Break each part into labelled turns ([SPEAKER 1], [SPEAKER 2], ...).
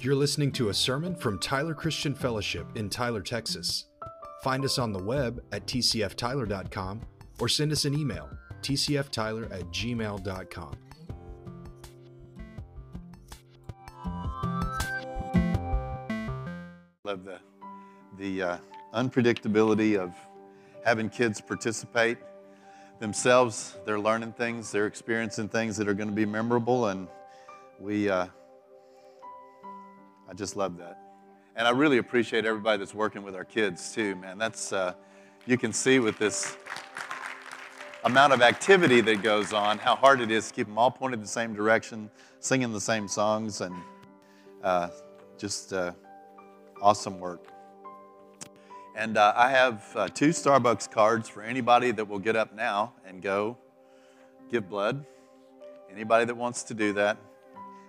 [SPEAKER 1] You're listening to a sermon from Tyler Christian Fellowship in Tyler, Texas. Find us on the web at tcftyler.com or send us an email, tcftyler at gmail.com.
[SPEAKER 2] Love the, the uh, unpredictability of having kids participate themselves. They're learning things, they're experiencing things that are going to be memorable, and we, uh, I just love that. And I really appreciate everybody that's working with our kids too, man. That's, uh, you can see with this amount of activity that goes on, how hard it is to keep them all pointed the same direction, singing the same songs, and uh, just uh, awesome work. And uh, I have uh, two Starbucks cards for anybody that will get up now and go give blood. Anybody that wants to do that.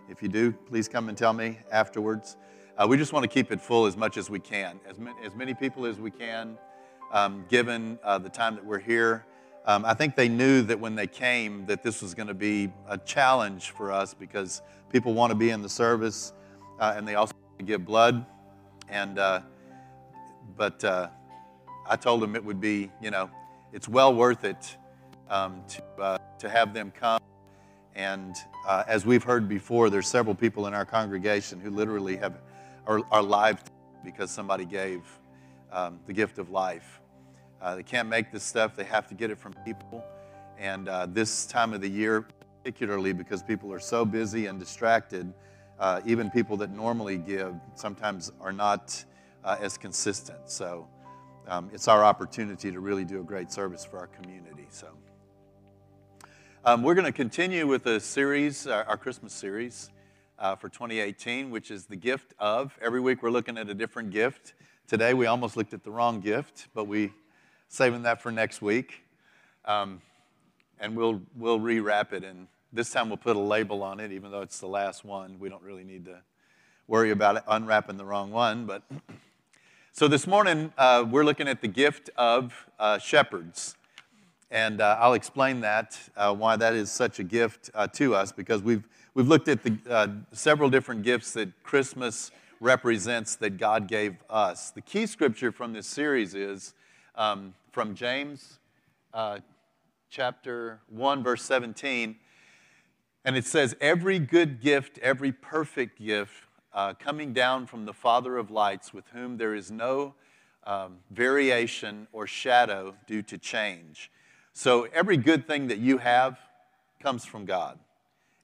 [SPEAKER 2] If you do, please come and tell me afterwards. Uh, we just want to keep it full as much as we can, as, ma- as many people as we can, um, given uh, the time that we're here. Um, I think they knew that when they came that this was going to be a challenge for us because people want to be in the service uh, and they also give blood. And uh, but uh, I told them it would be, you know, it's well worth it um, to uh, to have them come. And uh, as we've heard before, there's several people in our congregation who literally have are, are live because somebody gave um, the gift of life. Uh, they can't make this stuff; they have to get it from people. And uh, this time of the year, particularly because people are so busy and distracted, uh, even people that normally give sometimes are not uh, as consistent. So um, it's our opportunity to really do a great service for our community. So um, we're going to continue with a series, our, our Christmas series uh, for 2018, which is the gift of. Every week we're looking at a different gift. Today we almost looked at the wrong gift, but we saving that for next week. Um, and we'll, we'll rewrap it. And this time we'll put a label on it, even though it's the last one. We don't really need to worry about it, unwrapping the wrong one. But so this morning uh, we're looking at the gift of uh, shepherds. And uh, I'll explain that, uh, why that is such a gift uh, to us, because we've, we've looked at the uh, several different gifts that Christmas represents that God gave us. The key scripture from this series is um, from James chapter 1, verse 17. And it says, Every good gift, every perfect gift uh, coming down from the Father of lights, with whom there is no um, variation or shadow due to change. So every good thing that you have comes from God.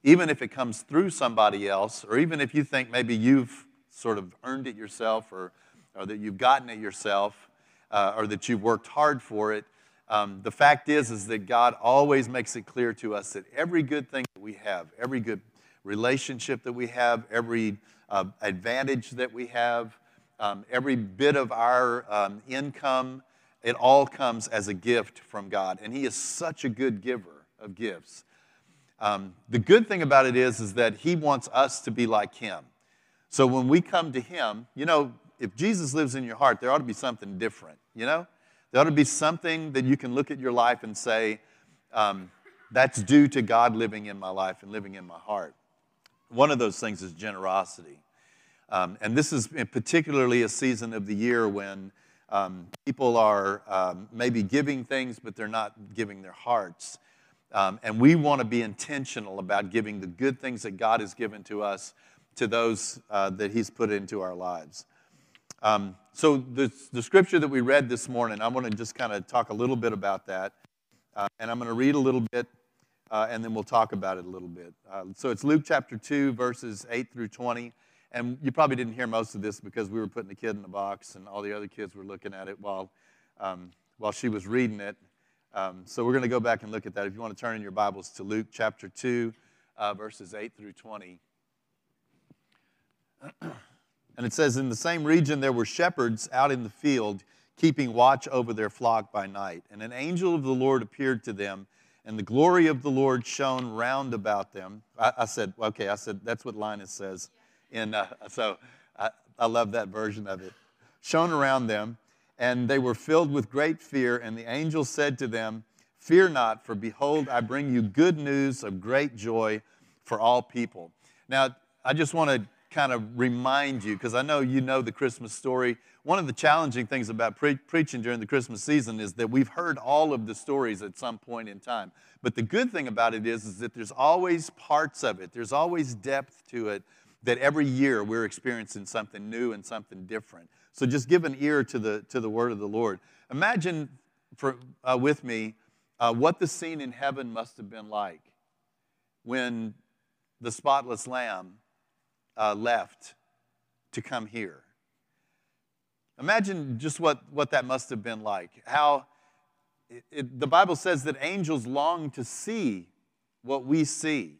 [SPEAKER 2] Even if it comes through somebody else, or even if you think maybe you've sort of earned it yourself, or, or that you've gotten it yourself, uh, or that you've worked hard for it, um, the fact is, is that God always makes it clear to us that every good thing that we have, every good relationship that we have, every uh, advantage that we have, um, every bit of our um, income, it all comes as a gift from God. And He is such a good giver of gifts. Um, the good thing about it is, is that He wants us to be like Him. So when we come to Him, you know, if Jesus lives in your heart, there ought to be something different, you know? There ought to be something that you can look at your life and say, um, that's due to God living in my life and living in my heart. One of those things is generosity. Um, and this is particularly a season of the year when um, people are um, maybe giving things, but they're not giving their hearts. Um, and we want to be intentional about giving the good things that God has given to us to those uh, that He's put into our lives. Um, so, the, the scripture that we read this morning, I want to just kind of talk a little bit about that. Uh, and I'm going to read a little bit, uh, and then we'll talk about it a little bit. Uh, so, it's Luke chapter 2, verses 8 through 20. And you probably didn't hear most of this because we were putting the kid in the box, and all the other kids were looking at it while, um, while she was reading it. Um, so, we're going to go back and look at that. If you want to turn in your Bibles to Luke chapter 2, uh, verses 8 through 20. And it says, In the same region there were shepherds out in the field, keeping watch over their flock by night. And an angel of the Lord appeared to them, and the glory of the Lord shone round about them. I, I said, okay, I said, that's what Linus says. And uh, so I, I love that version of it. Shone around them, and they were filled with great fear. And the angel said to them, Fear not, for behold, I bring you good news of great joy for all people. Now, I just want to kind of remind you, because I know you know the Christmas story. One of the challenging things about pre- preaching during the Christmas season is that we've heard all of the stories at some point in time. But the good thing about it is, is that there's always parts of it, there's always depth to it that every year we're experiencing something new and something different. So just give an ear to the, to the word of the Lord. Imagine for, uh, with me uh, what the scene in heaven must have been like when the spotless lamb uh, left to come here. Imagine just what, what that must have been like. How it, it, the Bible says that angels long to see what we see.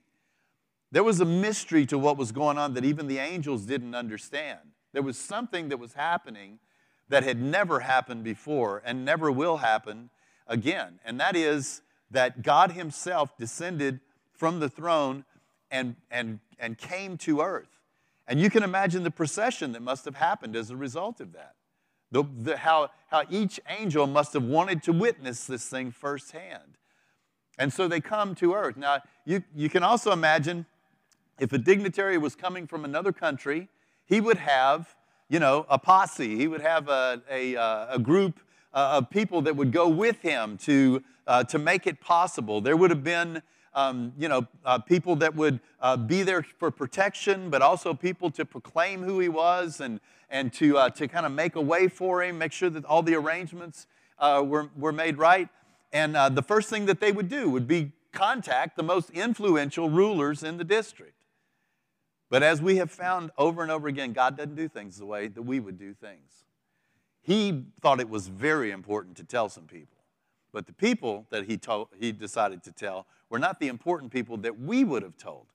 [SPEAKER 2] There was a mystery to what was going on that even the angels didn't understand. There was something that was happening that had never happened before and never will happen again. And that is that God Himself descended from the throne and, and, and came to earth. And you can imagine the procession that must have happened as a result of that. The, the, how, how each angel must have wanted to witness this thing firsthand. And so they come to earth. Now, you, you can also imagine if a dignitary was coming from another country, he would have, you know, a posse. He would have a, a, uh, a group uh, of people that would go with him to, uh, to make it possible. There would have been um, you know, uh, people that would uh, be there for protection, but also people to proclaim who he was and, and to, uh, to kind of make a way for him, make sure that all the arrangements were, were made right. And the first thing that they would do would be contact the most influential rulers in the district. But as we have found over and over again, God doesn't do things the way that we would do things. He thought it was very important to tell some people. But the people that he, told, he decided to tell were not the important people that we would have told.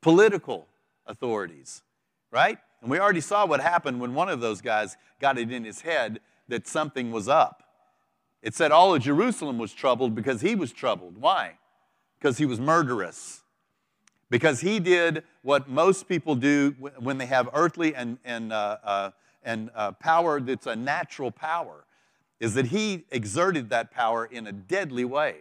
[SPEAKER 2] Political authorities, right? And we already saw what happened when one of those guys got it in his head that something was up. It said all of Jerusalem was troubled because he was troubled. Why? Because he was murderous. Because he did what most people do when they have earthly and, and, uh, uh, and uh, power that's a natural power is that he exerted that power in a deadly way.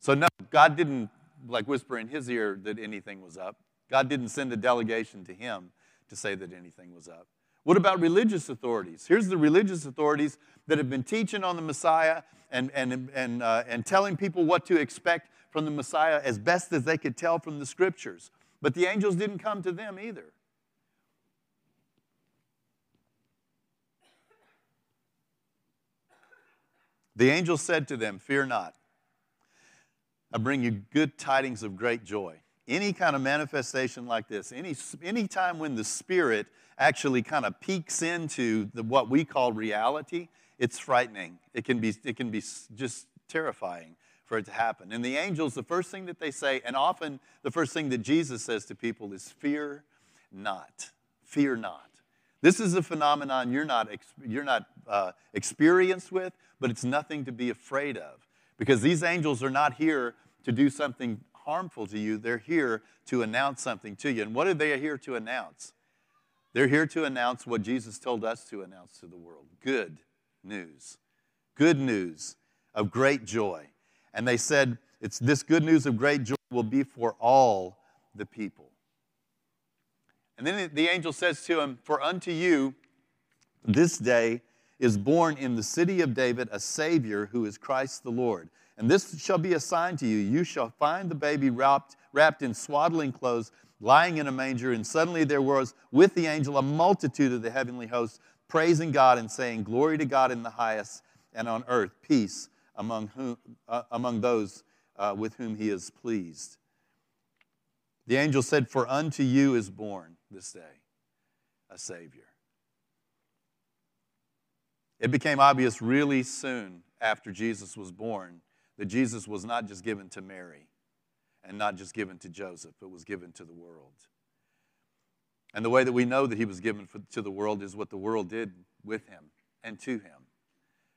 [SPEAKER 2] So, no, God didn't like whisper in his ear that anything was up. God didn't send a delegation to him to say that anything was up. What about religious authorities? Here's the religious authorities that have been teaching on the Messiah and, and, and, uh, and telling people what to expect from the Messiah as best as they could tell from the scriptures. But the angels didn't come to them either. The angel said to them, Fear not. I bring you good tidings of great joy. Any kind of manifestation like this, any, any time when the Spirit actually kind of peeks into the, what we call reality, it's frightening. It can, be, it can be just terrifying for it to happen. And the angels, the first thing that they say, and often the first thing that Jesus says to people is, Fear not. Fear not. This is a phenomenon you're not, you're not uh, experienced with, but it's nothing to be afraid of. Because these angels are not here to do something harmful to you, they're here to announce something to you. And what are they here to announce? They're here to announce what Jesus told us to announce to the world good news. Good news of great joy. And they said, it's this good news of great joy will be for all the people. And then the angel says to him, For unto you this day is born in the city of David a Savior who is Christ the Lord. And this shall be a sign to you. You shall find the baby wrapped, wrapped in swaddling clothes, lying in a manger. And suddenly there was with the angel a multitude of the heavenly hosts, praising God and saying, Glory to God in the highest, and on earth peace among, whom, uh, among those uh, with whom he is pleased. The angel said, For unto you is born this day a Savior. It became obvious really soon after Jesus was born that Jesus was not just given to Mary and not just given to Joseph, but was given to the world. And the way that we know that he was given for, to the world is what the world did with him and to him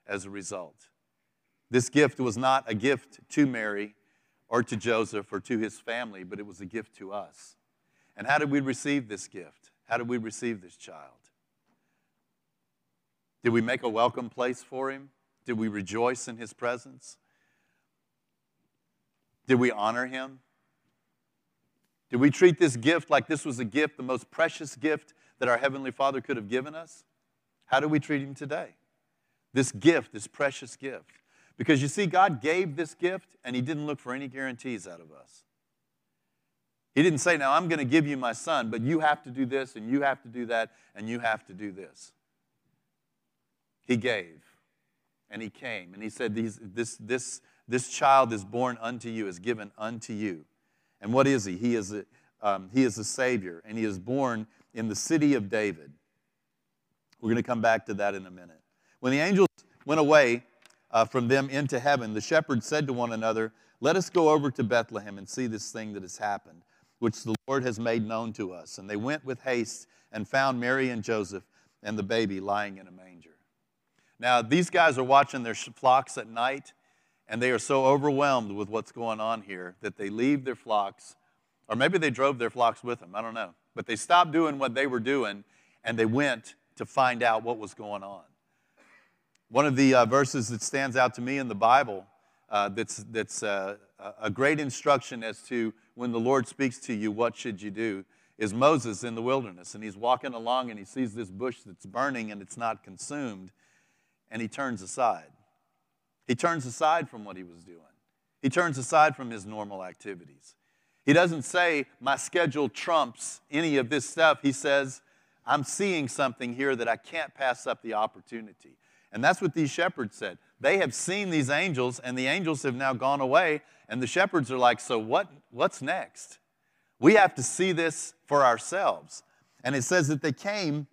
[SPEAKER 2] as a result. This gift was not a gift to Mary or to Joseph or to his family, but it was a gift to us. And how did we receive this gift? How did we receive this child? Did we make a welcome place for him? Did we rejoice in his presence? Did we honor him? Did we treat this gift like this was a gift, the most precious gift that our Heavenly Father could have given us? How do we treat Him today? This gift, this precious gift. Because you see, God gave this gift and He didn't look for any guarantees out of us. He didn't say, Now I'm going to give you my son, but you have to do this and you have to do that and you have to do this. He gave and He came and He said, this, this, this child is born unto you, is given unto you. And what is He? He is a, um, he is a Savior and He is born in the city of David. We're going to come back to that in a minute. When the angels went away, uh, from them into heaven, the shepherds said to one another, Let us go over to Bethlehem and see this thing that has happened, which the Lord has made known to us. And they went with haste and found Mary and Joseph and the baby lying in a manger. Now, these guys are watching their flocks at night, and they are so overwhelmed with what's going on here that they leave their flocks, or maybe they drove their flocks with them, I don't know. But they stopped doing what they were doing, and they went to find out what was going on. One of the uh, verses that stands out to me in the Bible uh, that's, that's uh, a great instruction as to when the Lord speaks to you, what should you do, is Moses in the wilderness. And he's walking along and he sees this bush that's burning and it's not consumed, and he turns aside. He turns aside from what he was doing, he turns aside from his normal activities. He doesn't say, My schedule trumps any of this stuff. He says, I'm seeing something here that I can't pass up the opportunity. And that's what these shepherds said. They have seen these angels, and the angels have now gone away, and the shepherds are like, So what, what's next? We have to see this for ourselves. And it says that they came,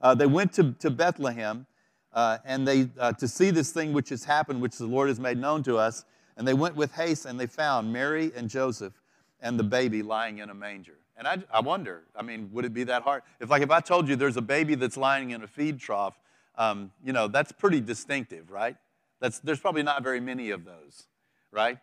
[SPEAKER 2] uh, they went to, to Bethlehem, uh, and they uh, to see this thing which has happened, which the Lord has made known to us. And they went with haste, and they found Mary and Joseph and the baby lying in a manger. And I, I wonder, I mean, would it be that hard? If, like, if I told you there's a baby that's lying in a feed trough um, you know, that's pretty distinctive, right? That's, there's probably not very many of those, right?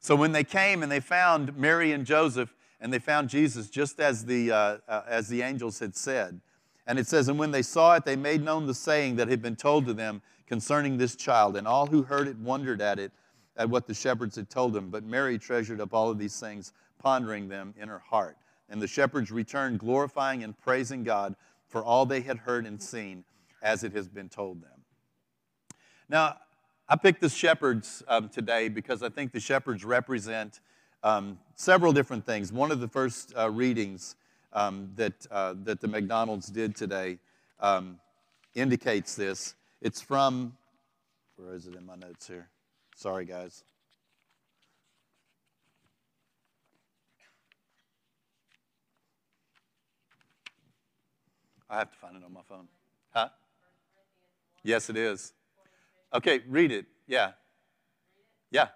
[SPEAKER 2] So when they came and they found Mary and Joseph, and they found Jesus just as the, uh, uh, as the angels had said. And it says, And when they saw it, they made known the saying that had been told to them concerning this child. And all who heard it wondered at it, at what the shepherds had told them. But Mary treasured up all of these things, pondering them in her heart. And the shepherds returned, glorifying and praising God for all they had heard and seen as it has been told them. Now, I picked the shepherds um, today because I think the shepherds represent um, several different things. One of the first uh, readings um, that, uh, that the McDonald's did today um, indicates this. It's from, where is it in my notes here? Sorry, guys. I have to find it on my phone. Yes, it is. Okay, read it. Yeah. Yeah.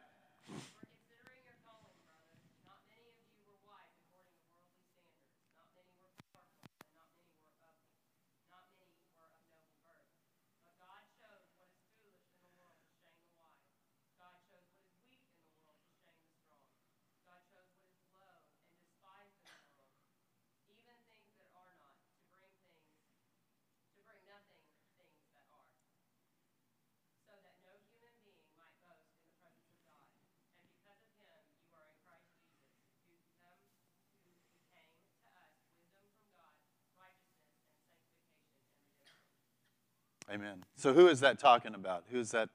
[SPEAKER 2] Amen. So, who is that talking about? Who is that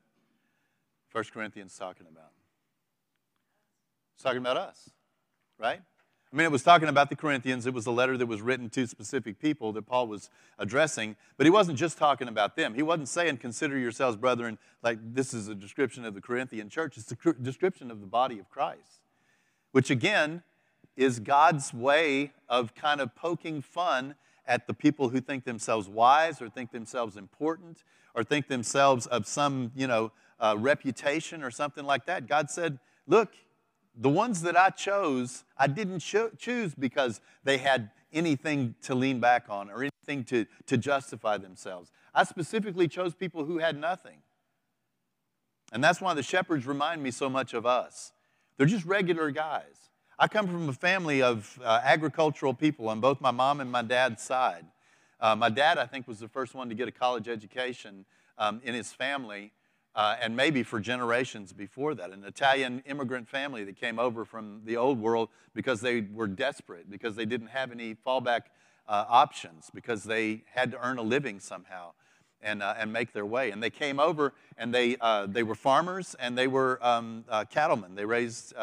[SPEAKER 2] 1 Corinthians talking about? It's talking about us, right? I mean, it was talking about the Corinthians. It was a letter that was written to specific people that Paul was addressing, but he wasn't just talking about them. He wasn't saying, Consider yourselves, brethren, like this is a description of the Corinthian church. It's a description of the body of Christ, which again is God's way of kind of poking fun at the people who think themselves wise or think themselves important or think themselves of some, you know, uh, reputation or something like that. God said, look, the ones that I chose, I didn't cho- choose because they had anything to lean back on or anything to, to justify themselves. I specifically chose people who had nothing. And that's why the shepherds remind me so much of us. They're just regular guys. I come from a family of uh, agricultural people on both my mom and my dad's side. Uh, my dad, I think, was the first one to get a college education um, in his family. uh, and maybe for generations before that. An Italian immigrant family that came over from the old world because they were desperate, because they didn't have any fallback uh, options, because they had to earn a living somehow and, uh, and make their way. And they came over and they, uh, they were farmers and they were um, cattlemen. They raised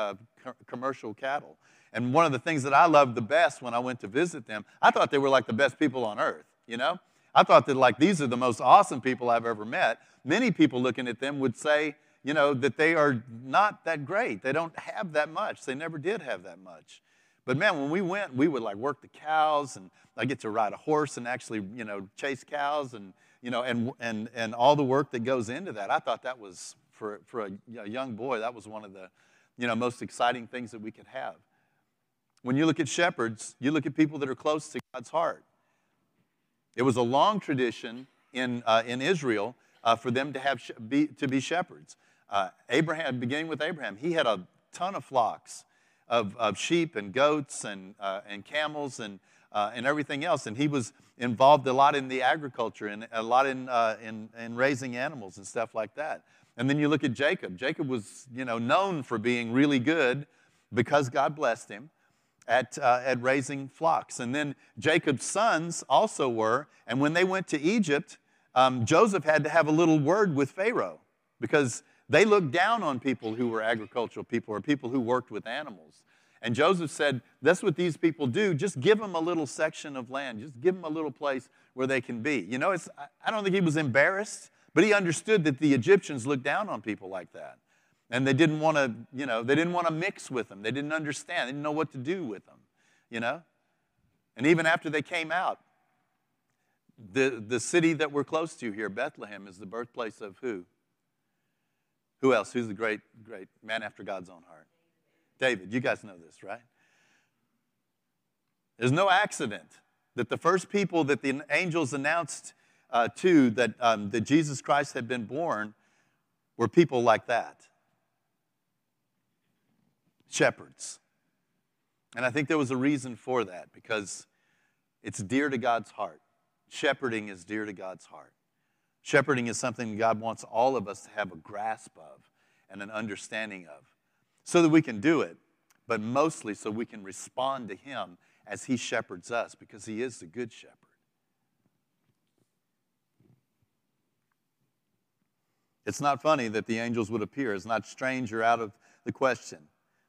[SPEAKER 2] commercial cattle. And one of the things that I loved the best when I went to visit them, I thought they were like the best people on earth, you know? I thought that like these are the most awesome people I've ever met. Many people looking at them would say, you know, that they are not that great. They don't have that much. They never did have that much. But man, when we went, we would like work the cows, and I get to ride a horse and actually, you know, chase cows, and you know, and and and all the work that goes into that. I thought that was for for a, a young boy, that was one of the, you know, most exciting things that we could have. When you look at shepherds, you look at people that are close to God's heart. It was a long tradition in uh, in Israel uh, for them to have be, to be shepherds. Uh, Abraham, beginning with Abraham, he had a ton of flocks of, of sheep and goats and, uh, and camels and, uh, and everything else. And he was involved a lot in the agriculture and a lot in, uh, in, in raising animals and stuff like that. And then you look at Jacob. Jacob was, you know, known for being really good because God blessed him at, uh, at raising flocks. And then Jacob's sons also were. And when they went to Egypt, um, Joseph had to have a little word with Pharaoh because they looked down on people who were agricultural people or people who worked with animals. And Joseph said, That's what these people do. Just give them a little section of land, just give them a little place where they can be. You know, it's, I don't think he was embarrassed, but he understood that the Egyptians looked down on people like that. And they didn't want to, you know, they didn't want to mix with them. They didn't understand. They didn't know what to do with them, you know? And even after they came out, the, the city that we're close to here, Bethlehem, is the birthplace of who? Who else? Who's the great, great man after God's own heart? David. You guys know this, right? There's no accident that the first people that the angels announced uh, to that, um, that Jesus Christ had been born were people like that shepherds. And I think there was a reason for that because it's dear to God's heart. Shepherding is dear to God's heart. Shepherding is something God wants all of us to have a grasp of and an understanding of so that we can do it, but mostly so we can respond to Him as He shepherds us because He is the good shepherd. It's not funny that the angels would appear. It's not strange or out of the question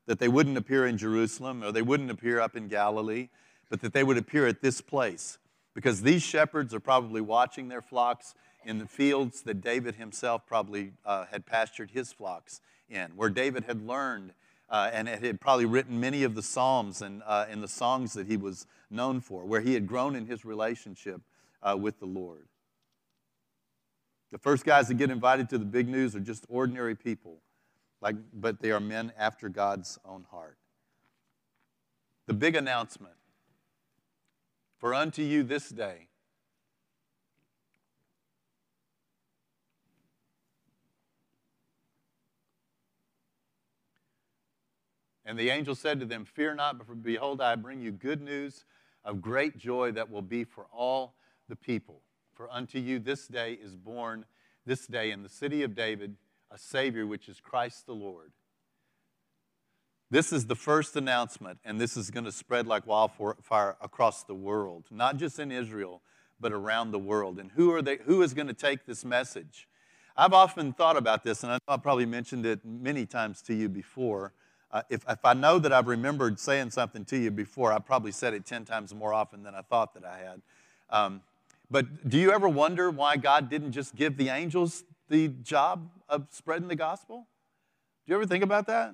[SPEAKER 2] that they wouldn't appear in Jerusalem or they wouldn't appear up in Galilee, but that they would appear at this place because these shepherds are probably watching their flocks in the fields that David himself probably uh, had pastured his flocks in, where David had learned uh, and had probably written many of the psalms and, uh, and the songs that he was known for, where he had grown in his relationship uh, with the Lord. The first guys that get invited to the big news are just ordinary people, like, but they are men after God's own heart. The big announcement For unto you this day And the angel said to them, Fear not, for behold, I bring you good news of great joy that will be for all the people. For unto you this day is born, this day in the city of David, a Savior, which is Christ the Lord. This is the first announcement, and this is going to spread like wildfire across the world, not just in Israel, but around the world. And who, are they, who is going to take this message? I've often thought about this, and I know I probably mentioned it many times to you before. Uh, if, if I know that I've remembered saying something to you before, I probably said it 10 times more often than I thought that I had. Um, but do you ever wonder why God didn't just give the angels the job of spreading the gospel? Do you ever think about that?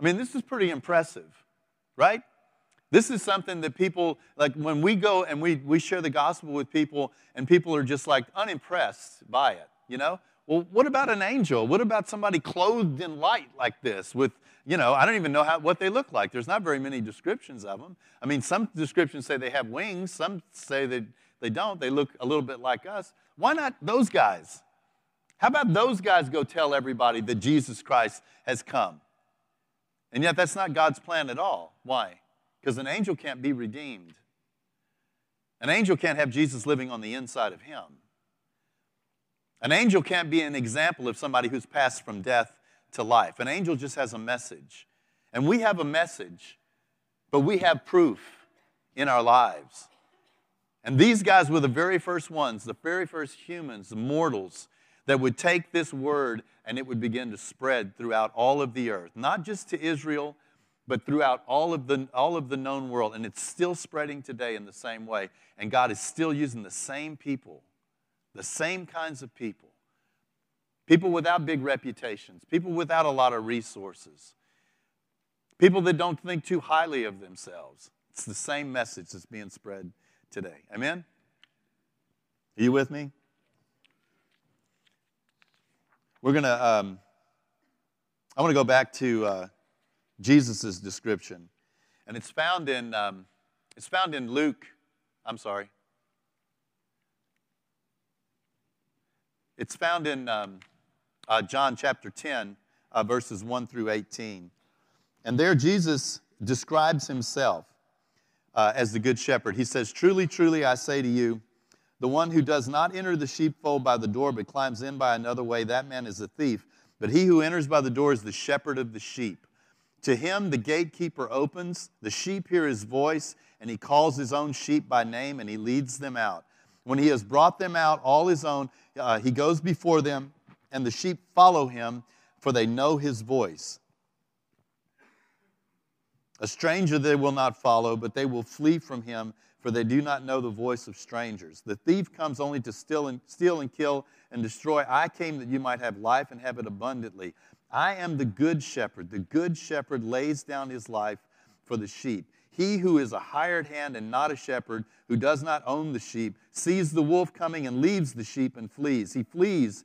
[SPEAKER 2] I mean, this is pretty impressive, right? This is something that people, like when we go and we, we share the gospel with people, and people are just like unimpressed by it, you know? Well, what about an angel? What about somebody clothed in light like this with, you know, I don't even know how, what they look like. There's not very many descriptions of them. I mean, some descriptions say they have wings, some say that they don't. They look a little bit like us. Why not those guys? How about those guys go tell everybody that Jesus Christ has come? And yet, that's not God's plan at all. Why? Because an angel can't be redeemed. An angel can't have Jesus living on the inside of him. An angel can't be an example of somebody who's passed from death to life. An angel just has a message. And we have a message, but we have proof in our lives. And these guys were the very first ones, the very first humans, the mortals, that would take this word and it would begin to spread throughout all of the earth, not just to Israel, but throughout all of the, all of the known world. And it's still spreading today in the same way. And God is still using the same people, the same kinds of people. People without big reputations, people without a lot of resources, people that don't think too highly of themselves. It's the same message that's being spread today. Amen? Are you with me? We're going to, um, I want to go back to uh, Jesus' description. And it's found in, um, it's found in Luke, I'm sorry. It's found in um, uh, John chapter 10, uh, verses 1 through 18. And there Jesus describes himself uh, as the good shepherd. He says, Truly, truly, I say to you, the one who does not enter the sheepfold by the door, but climbs in by another way, that man is a thief. But he who enters by the door is the shepherd of the sheep. To him the gatekeeper opens, the sheep hear his voice, and he calls his own sheep by name, and he leads them out. When he has brought them out, all his own, uh, he goes before them, and the sheep follow him, for they know his voice. A stranger they will not follow, but they will flee from him, for they do not know the voice of strangers. The thief comes only to steal and, steal and kill and destroy. I came that you might have life and have it abundantly. I am the good shepherd. The good shepherd lays down his life for the sheep. He who is a hired hand and not a shepherd, who does not own the sheep, sees the wolf coming and leaves the sheep and flees. He flees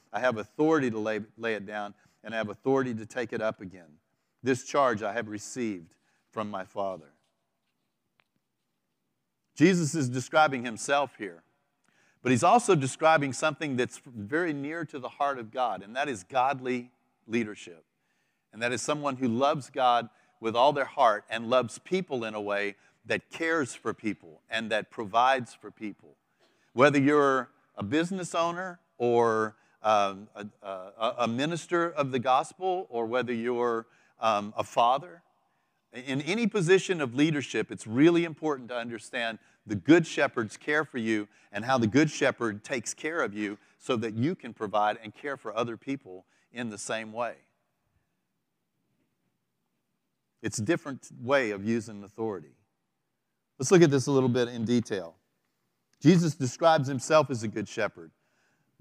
[SPEAKER 2] I have authority to lay, lay it down, and I have authority to take it up again. This charge I have received from my Father. Jesus is describing himself here, but he's also describing something that's very near to the heart of God, and that is godly leadership. And that is someone who loves God with all their heart and loves people in a way that cares for people and that provides for people. Whether you're a business owner or um, a, a, minister of the gospel or whether you're um, a father, in any position of leadership, it's really important to understand the good shepherd's care for you and how the good shepherd takes care of you so that you can provide and care for other people in the same way. It's a different way of using authority. Let's look at this a little bit in detail. Jesus describes himself as a good shepherd,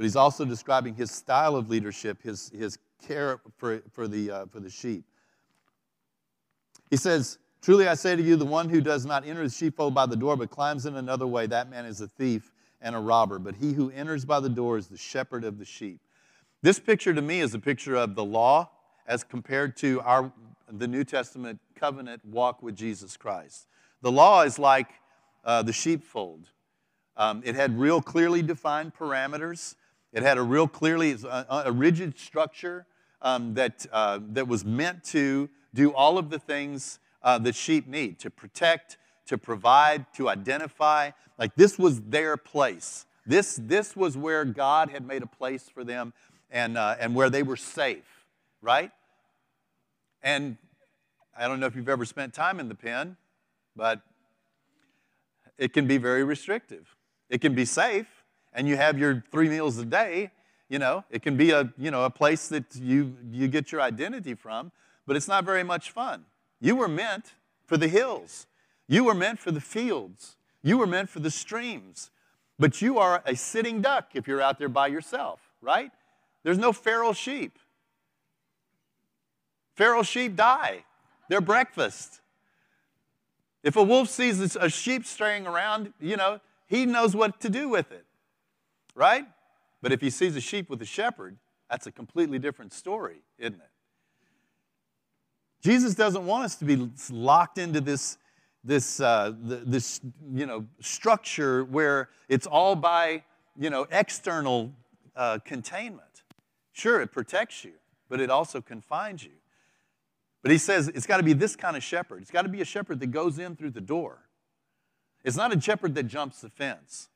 [SPEAKER 2] but he's also describing his style of leadership, his, his care for, for, the, uh, for the sheep. He says, Truly I say to you, the one who does not enter the sheepfold by the door, but climbs in another way, that man is a thief and a robber. But he who enters by the door is the shepherd of the sheep. This picture to me is a picture of the law as compared to our the New Testament covenant walk with Jesus Christ. The law is like uh, the sheepfold. Um, it had real clearly defined parameters. It had a real clearly a, a rigid structure um, that uh, that was meant to do all of the things uh, that sheep need to protect, to provide, to identify. Like this was their place. This this was where God had made a place for them, and uh, and where they were safe, right? And I don't know if you've ever spent time in the pen, but it can be very restrictive. It can be safe, and you have your three meals a day. You know, it can be a you know a place that you you get your identity from, but it's not very much fun. You were meant for the hills. You were meant for the fields. You were meant for the streams. But you are a sitting duck if you're out there by yourself, right? There's no feral sheep. Feral sheep die, they're breakfast. If a wolf sees a sheep straying around, you know, he knows what to do with it, right? But if he sees a sheep with a shepherd, That's a completely different story, isn't it? Jesus doesn't want us to be locked into this, this, uh, this you know, structure where it's all by you know, external uh, containment. Sure, it protects you, but it also confines you. But he says it's got to be this kind of shepherd. It's got to be a shepherd that goes in through the door. It's not a shepherd that jumps the fence.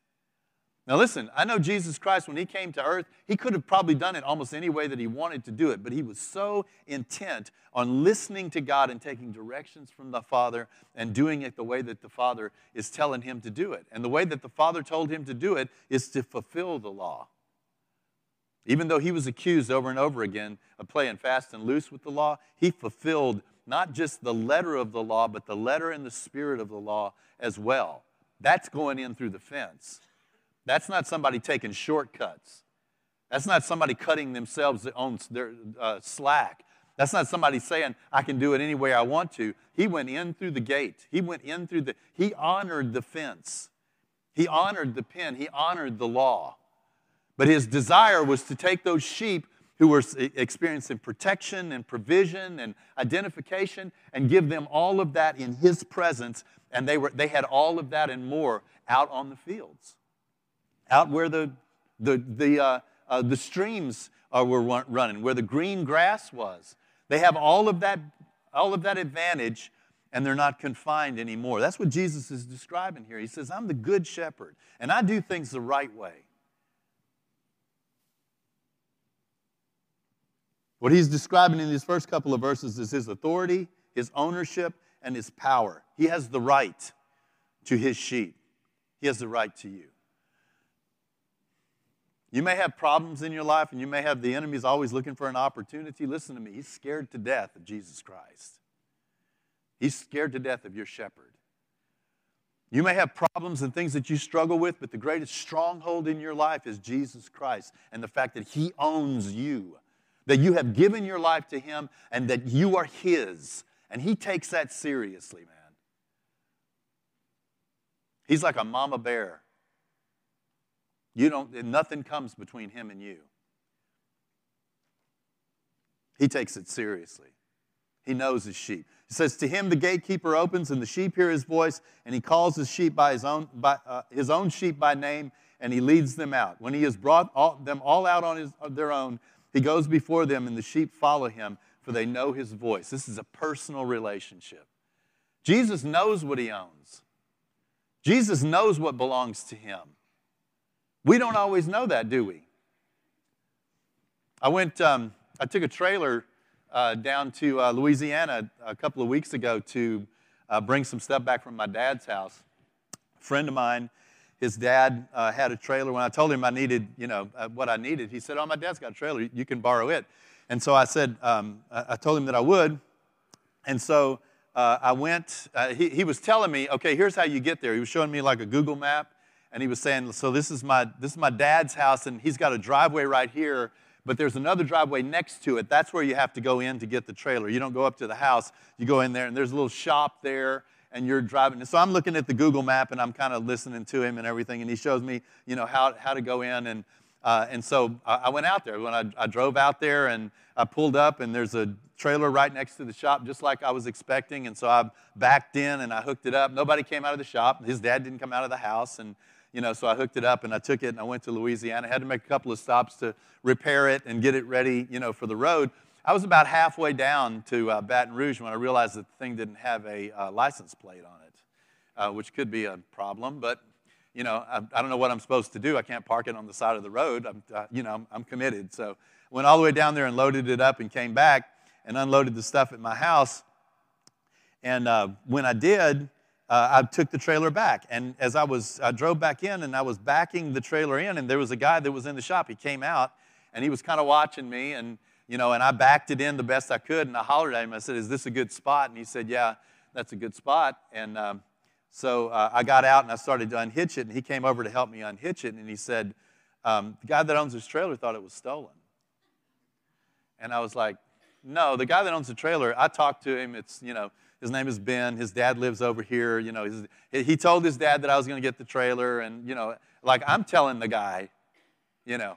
[SPEAKER 2] Now, listen, I know Jesus Christ, when he came to earth, he could have probably done it almost any way that he wanted to do it, but he was so intent on listening to God and taking directions from the Father and doing it the way that the Father is telling him to do it. And the way that the Father told him to do it is to fulfill the law. Even though he was accused over and over again of playing fast and loose with the law, he fulfilled not just the letter of the law, but the letter and the spirit of the law as well. That's going in through the fence. That's not somebody taking shortcuts. That's not somebody cutting themselves on their uh, slack. That's not somebody saying, I can do it any way I want to. He went in through the gate. He went in through the, he honored the fence. He honored the pen. He honored the law. But his desire was to take those sheep who were experiencing protection and provision and identification and give them all of that in his presence. And they, were, they had all of that and more out on the fields out where the, the, the, uh, uh, the streams uh, were running, where the green grass was. They have all of that, all of that advantage, and they're not confined anymore. That's what Jesus is describing here. He says, I'm the good shepherd, and I do things the right way. What he's describing in these first couple of verses is his authority, his ownership, and his power. He has the right to his sheep, he has the right to you. You may have problems in your life and you may have the enemy's always looking for an opportunity. Listen to me, he's scared to death of Jesus Christ. He's scared to death of your shepherd. You may have problems and things that you struggle with, but the greatest stronghold in your life is Jesus Christ and the fact that He owns you, that you have given your life to Him and that you are His. And He takes that seriously, man. He's like a mama bear you don't, nothing comes between him and you. He takes it seriously. He knows his sheep. He says, To him the gatekeeper opens, and the sheep hear his voice, and he calls his sheep by his own, by, uh, his own sheep by name, and he leads them out. When he has brought all, them all out on his, their own, he goes before them, and the sheep follow him, for they know his voice. This is a personal relationship. Jesus knows what he owns, Jesus knows what belongs to him. We don't always know that, do we? I went, um, I took a trailer uh, down to uh, Louisiana a couple of weeks ago to uh, bring some stuff back from my dad's house. A friend of mine, his dad uh, had a trailer. When I told him I needed, you know, uh, what I needed, he said, "Oh, my dad's got a trailer. You can borrow it." And so I said, um, I told him that I would. And so uh, I went. he, he was telling me, "Okay, here's how you get there." He was showing me like a Google map and he was saying, so this is my this is my dad's house, and he's got a driveway right here, but there's another driveway next to it. That's where you have to go in to get the trailer. You don't go up to the house. You go in there, and there's a little shop there, and you're driving. So I'm looking at the Google map, and I'm kind of listening to him and everything, and he shows me, you know, how how to go in and. Uh, and so I went out there. When I, I drove out there and I pulled up, and there's a trailer right next to the shop, just like I was expecting. And so I backed in and I hooked it up. Nobody came out of the shop. His dad didn't come out of the house. And you know, so I hooked it up and I took it and I went to Louisiana. I had to make a couple of stops to repair it and get it ready, you know, for the road. I was about halfway down to uh, Baton Rouge when I realized that the thing didn't have a uh, license plate on it, uh, which could be a problem. But you know, I, I, don't know what I'm supposed to do. I can't park it on the side of the road. I'm, uh, you know, I'm, I'm committed. So went all the way down there and loaded it up and came back and unloaded the stuff at my house. And uh, when I did, uh, I took the trailer back. And as I was, I drove back in and I was backing the trailer in, and there was a guy that was in the shop. He came out and he was kind of watching me, and you know, and I backed it in the best I could, and I hollered at him. I said, "Is this a good spot?" And he said, "Yeah, that's a good spot." And um, so uh, I got out and I started to unhitch it, and he came over to help me unhitch it, and he said, um, "The guy that owns this trailer thought it was stolen." And I was like, "No, the guy that owns the trailer, I talked to him. It's you know." His name is Ben. His dad lives over here. You know, he told his dad that I was going to get the trailer, and you know, like I'm telling the guy, you know,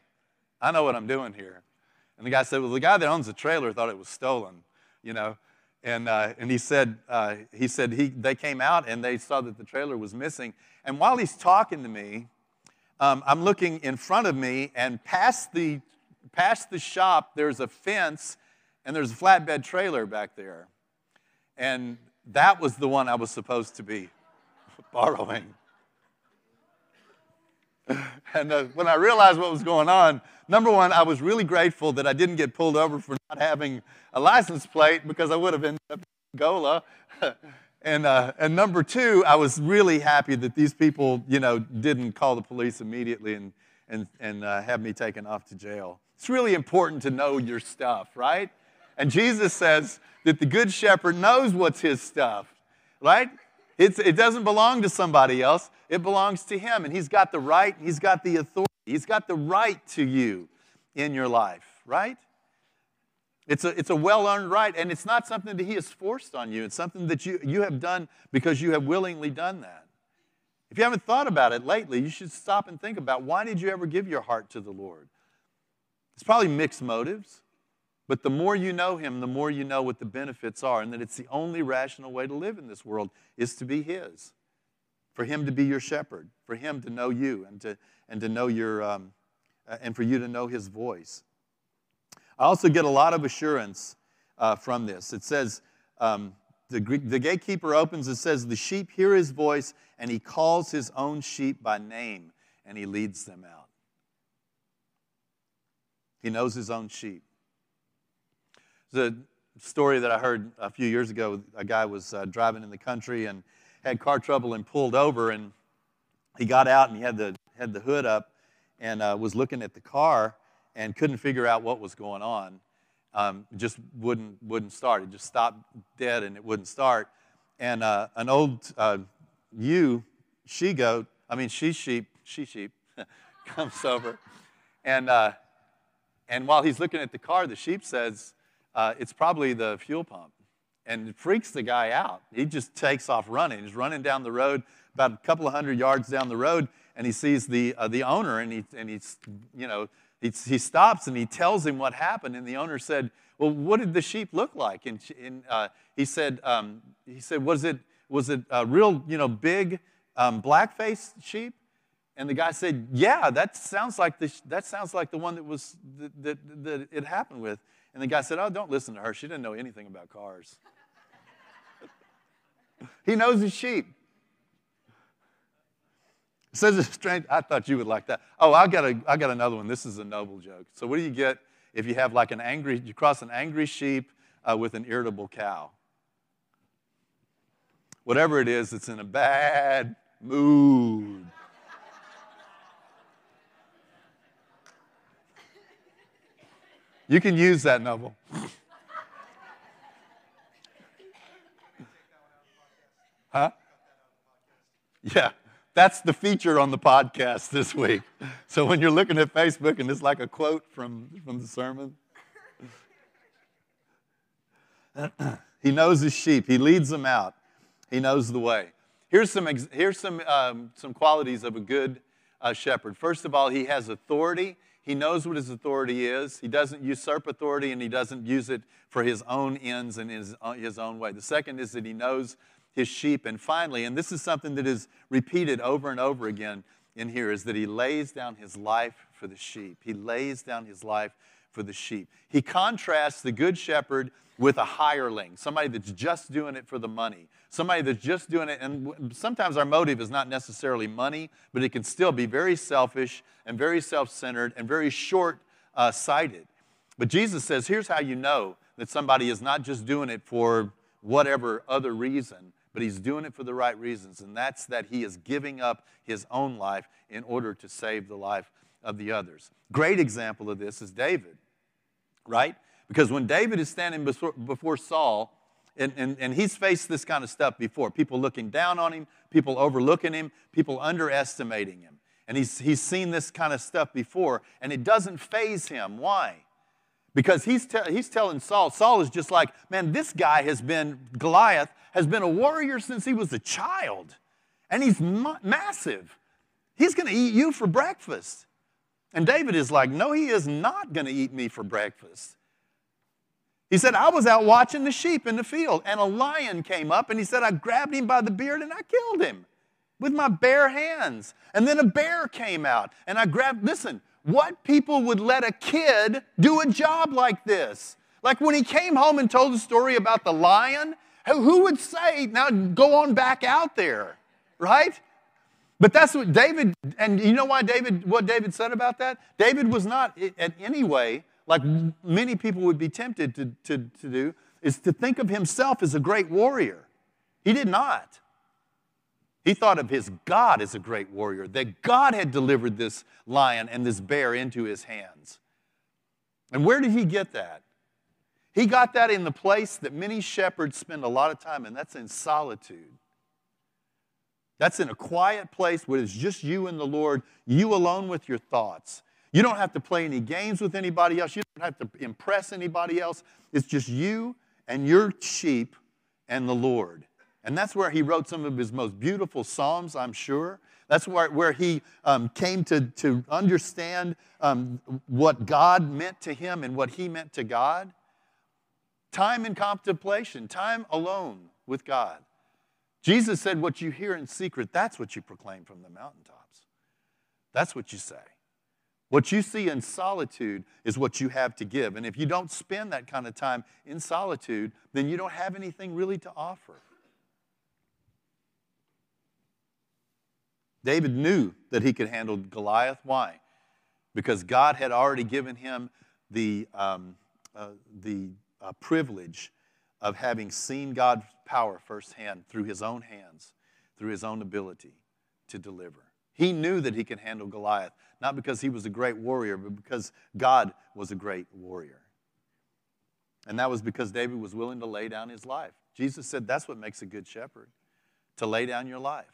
[SPEAKER 2] I know what I'm doing here. And the guy said, Well, the guy that owns the trailer thought it was stolen, you know. And, uh, and he said, uh, he said he, they came out and they saw that the trailer was missing. And while he's talking to me, um, I'm looking in front of me, and past the, past the shop, there's a fence and there's a flatbed trailer back there. And that was the one I was supposed to be borrowing. and uh, when I realized what was going on, number one, I was really grateful that I didn't get pulled over for not having a license plate because I would have ended up in Angola. and, uh, and number two, I was really happy that these people, you know, didn't call the police immediately and, and, and uh, have me taken off to jail. It's really important to know your stuff, right? And Jesus says that the good shepherd knows what's his stuff, right? It's, it doesn't belong to somebody else, it belongs to him. And he's got the right, he's got the authority, he's got the right to you in your life, right? It's a, it's a well earned right, and it's not something that he has forced on you. It's something that you, you have done because you have willingly done that. If you haven't thought about it lately, you should stop and think about why did you ever give your heart to the Lord? It's probably mixed motives. But the more you know him, the more you know what the benefits are, and that it's the only rational way to live in this world is to be his. For him to be your shepherd, for him to know you, and to, and to know your, um, and for you to know his voice. I also get a lot of assurance uh, from this. It says, um, the, the gatekeeper opens, and says, The sheep hear his voice, and he calls his own sheep by name, and he leads them out. He knows his own sheep. There's a story that I heard a few years ago. A guy was uh, driving in the country and had car trouble and pulled over, and he got out and he had the, had the hood up and uh, was looking at the car and couldn't figure out what was going on. Um, just wouldn't, wouldn't start. It just stopped dead and it wouldn't start. And uh, an old uh, ewe, she goat, I mean, she sheep, she sheep, comes over. And, uh, and while he's looking at the car, the sheep says, uh, it's probably the fuel pump. And it freaks the guy out. He just takes off running. He's running down the road, about a couple of hundred yards down the road, and he sees the, uh, the owner, and, he, and he's, you know, he, he stops and he tells him what happened. And the owner said, Well, what did the sheep look like? And, and uh, he said, um, he said, Was it, was it a real, you know, big um, black-faced sheep? And the guy said, Yeah, that sounds like the, that sounds like the one that, was, that, that, that it happened with. And the guy said, Oh, don't listen to her. She didn't know anything about cars. he knows his sheep. says it's strange. I thought you would like that. Oh, I got, a, I got another one. This is a noble joke. So, what do you get if you have like an angry, you cross an angry sheep uh, with an irritable cow? Whatever it is, it's in a bad mood. You can use that, Noble. huh? Yeah, that's the feature on the podcast this week. So when you're looking at Facebook and it's like a quote from, from the sermon, he knows his sheep, he leads them out, he knows the way. Here's some, here's some, um, some qualities of a good uh, shepherd. First of all, he has authority he knows what his authority is. He doesn't usurp authority and he doesn't use it for his own ends and his, uh, his own way. The second is that he knows his sheep. And finally, and this is something that is repeated over and over again in here, is that he lays down his life for the sheep. He lays down his life for the sheep. He contrasts the good shepherd with a hireling, somebody that's just doing it for the money, somebody that's just doing it. And sometimes our motive is not necessarily money, but it can still be very selfish and very self centered and very short uh, sighted. But Jesus says, here's how you know that somebody is not just doing it for whatever other reason, but he's doing it for the right reasons. And that's that he is giving up his own life in order to save the life of the others. Great example of this is David right? Because when David is standing before Saul, and, and, and he's faced this kind of stuff before people looking down on him, people overlooking him, people underestimating him. And he's, he's seen this kind of stuff before, and it doesn't phase him. Why? Because he's, te- he's telling Saul, Saul is just like, man, this guy has been, Goliath, has been a warrior since he was a child. And he's ma- massive. He's going to eat you for breakfast. And David is like, No, he is not going to eat me for breakfast. He said, I was out watching the sheep in the field, and a lion came up, and he said, I grabbed him by the beard and I killed him with my bare hands. And then a bear came out, and I grabbed, listen, what people would let a kid do a job like this? Like when he came home and told the story about the lion, who would say, now go on back out there, right? But that's what David, and you know why David, what David said about that? David was not in any way, like many people would be tempted to, to, to do, is to think of himself as a great warrior. He did not. He thought of his God as a great warrior, that God had delivered this lion and this bear into his hands. And where did he get that? He got that in the place that many shepherds spend a lot of time, and that's in solitude. That's in a quiet place where it's just you and the Lord, you alone with your thoughts. You don't have to play any games with anybody else. You don't have to impress anybody else. It's just you and your sheep and the Lord. And that's where he wrote some of his most beautiful Psalms, I'm sure. That's where, where he um, came to, to understand um, what God meant to him and what he meant to God. Time in contemplation, time alone with God. Jesus said, What you hear in secret, that's what you proclaim from the mountaintops. That's what you say. What you see in solitude is what you have to give. And if you don't spend that kind of time in solitude, then you don't have anything really to offer. David knew that he could handle Goliath. Why? Because God had already given him the, um, uh, the uh, privilege of having seen God's power firsthand through his own hands, through his own ability to deliver. He knew that he could handle Goliath, not because he was a great warrior, but because God was a great warrior. And that was because David was willing to lay down his life. Jesus said that's what makes a good shepherd, to lay down your life.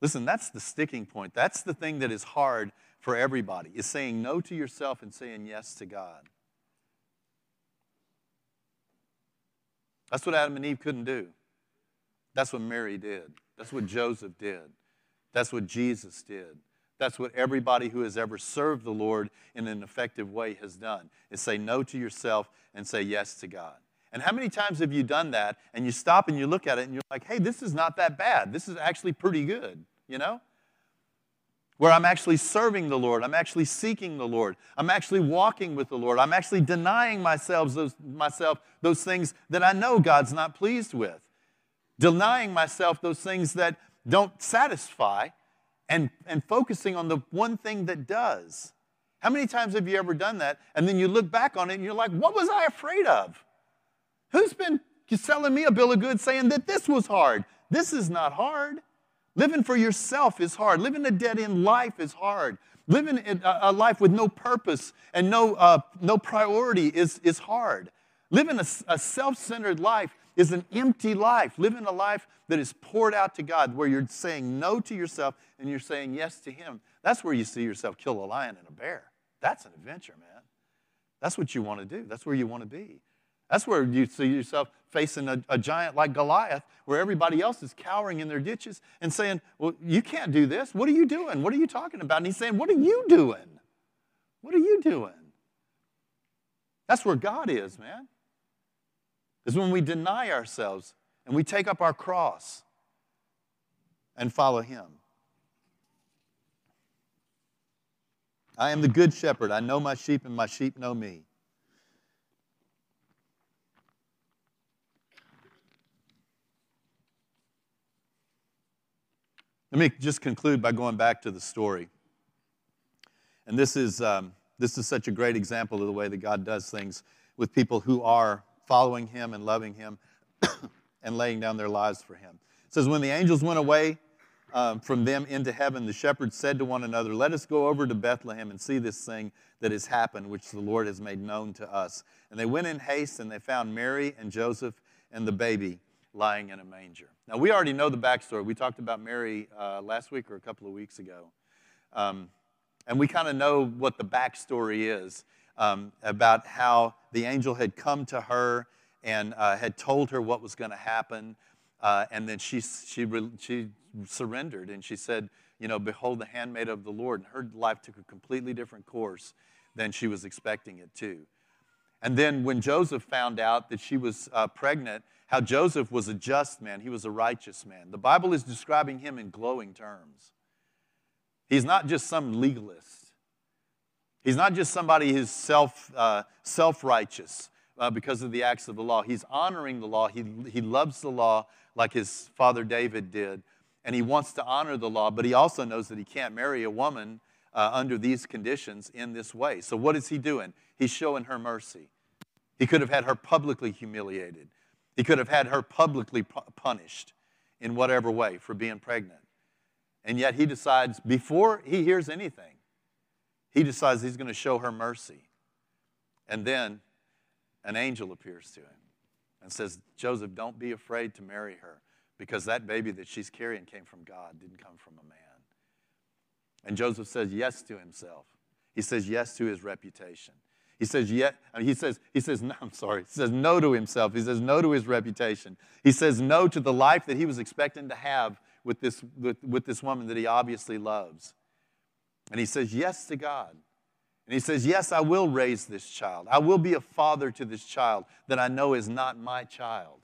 [SPEAKER 2] Listen, that's the sticking point. That's the thing that is hard for everybody, is saying no to yourself and saying yes to God. That's what Adam and Eve couldn't do. That's what Mary did. That's what Joseph did. That's what Jesus did. That's what everybody who has ever served the Lord in an effective way has done. Is say no to yourself and say yes to God. And how many times have you done that and you stop and you look at it and you're like, "Hey, this is not that bad. This is actually pretty good." You know? where I'm actually serving the Lord. I'm actually seeking the Lord. I'm actually walking with the Lord. I'm actually denying myself those, myself those things that I know God's not pleased with. Denying myself those things that don't satisfy and, and focusing on the one thing that does. How many times have you ever done that? And then you look back on it and you're like, what was I afraid of? Who's been selling me a bill of goods saying that this was hard? This is not hard. Living for yourself is hard. Living a dead end life is hard. Living a life with no purpose and no, uh, no priority is, is hard. Living a, a self centered life is an empty life. Living a life that is poured out to God, where you're saying no to yourself and you're saying yes to Him. That's where you see yourself kill a lion and a bear. That's an adventure, man. That's what you want to do. That's where you want to be. That's where you see yourself facing a, a, giant like Goliath, where everybody else is cowering in their ditches and saying, Well, you can't do this. What are you doing? What are you talking about? And he's saying, What are you doing? What are you doing? That's where God is, man. Is when we deny ourselves and we take up our cross and follow Him. I am the good shepherd. I know my sheep, and my sheep know me. Let me just conclude by going back to the story. And this is, um, this is such a great example of the way that God does things with people who are following Him and loving Him and laying down their lives for Him. It says, When the angels went away um, from them into heaven, the shepherds said to one another, Let us go over to Bethlehem and see this thing that has happened, which the Lord has made known to us. And they went in haste and they found Mary and Joseph and the baby lying in a manger. Now, we already know the backstory. We talked about Mary uh, last week or a couple of weeks ago. Um, and we kind of know what the backstory is um, about how the angel had come to her and uh, had told her what was going to happen. Uh, and then she, she, she surrendered and she said, You know, behold the handmaid of the Lord. And her life took a completely different course than she was expecting it to. And then when Joseph found out that she was uh, pregnant, how Joseph was a just man, he was a righteous man. The Bible is describing him in glowing terms. He's not just some legalist. He's not just somebody who's self, uh, self-righteous uh, because of the acts of the law. He's honoring the law. He, he loves the law like his father David did. And he wants to honor the law, but he also knows that he can't marry a woman uh, under these conditions in this way. So, what is he doing? He's showing her mercy. He could have had her publicly humiliated, he could have had her publicly punished in whatever way for being pregnant. And yet, he decides, before he hears anything, he decides he's going to show her mercy. And then an angel appears to him and says, Joseph, don't be afraid to marry her because that baby that she's carrying came from God, didn't come from a man. And Joseph says yes to himself. He says yes to his reputation. He says, yeah, he says, he says, no, I'm sorry. He says no to himself. He says no to his reputation. He says no to the life that he was expecting to have with this, with, with this woman that he obviously loves. And he says yes to God. And he says, Yes, I will raise this child. I will be a father to this child that I know is not my child.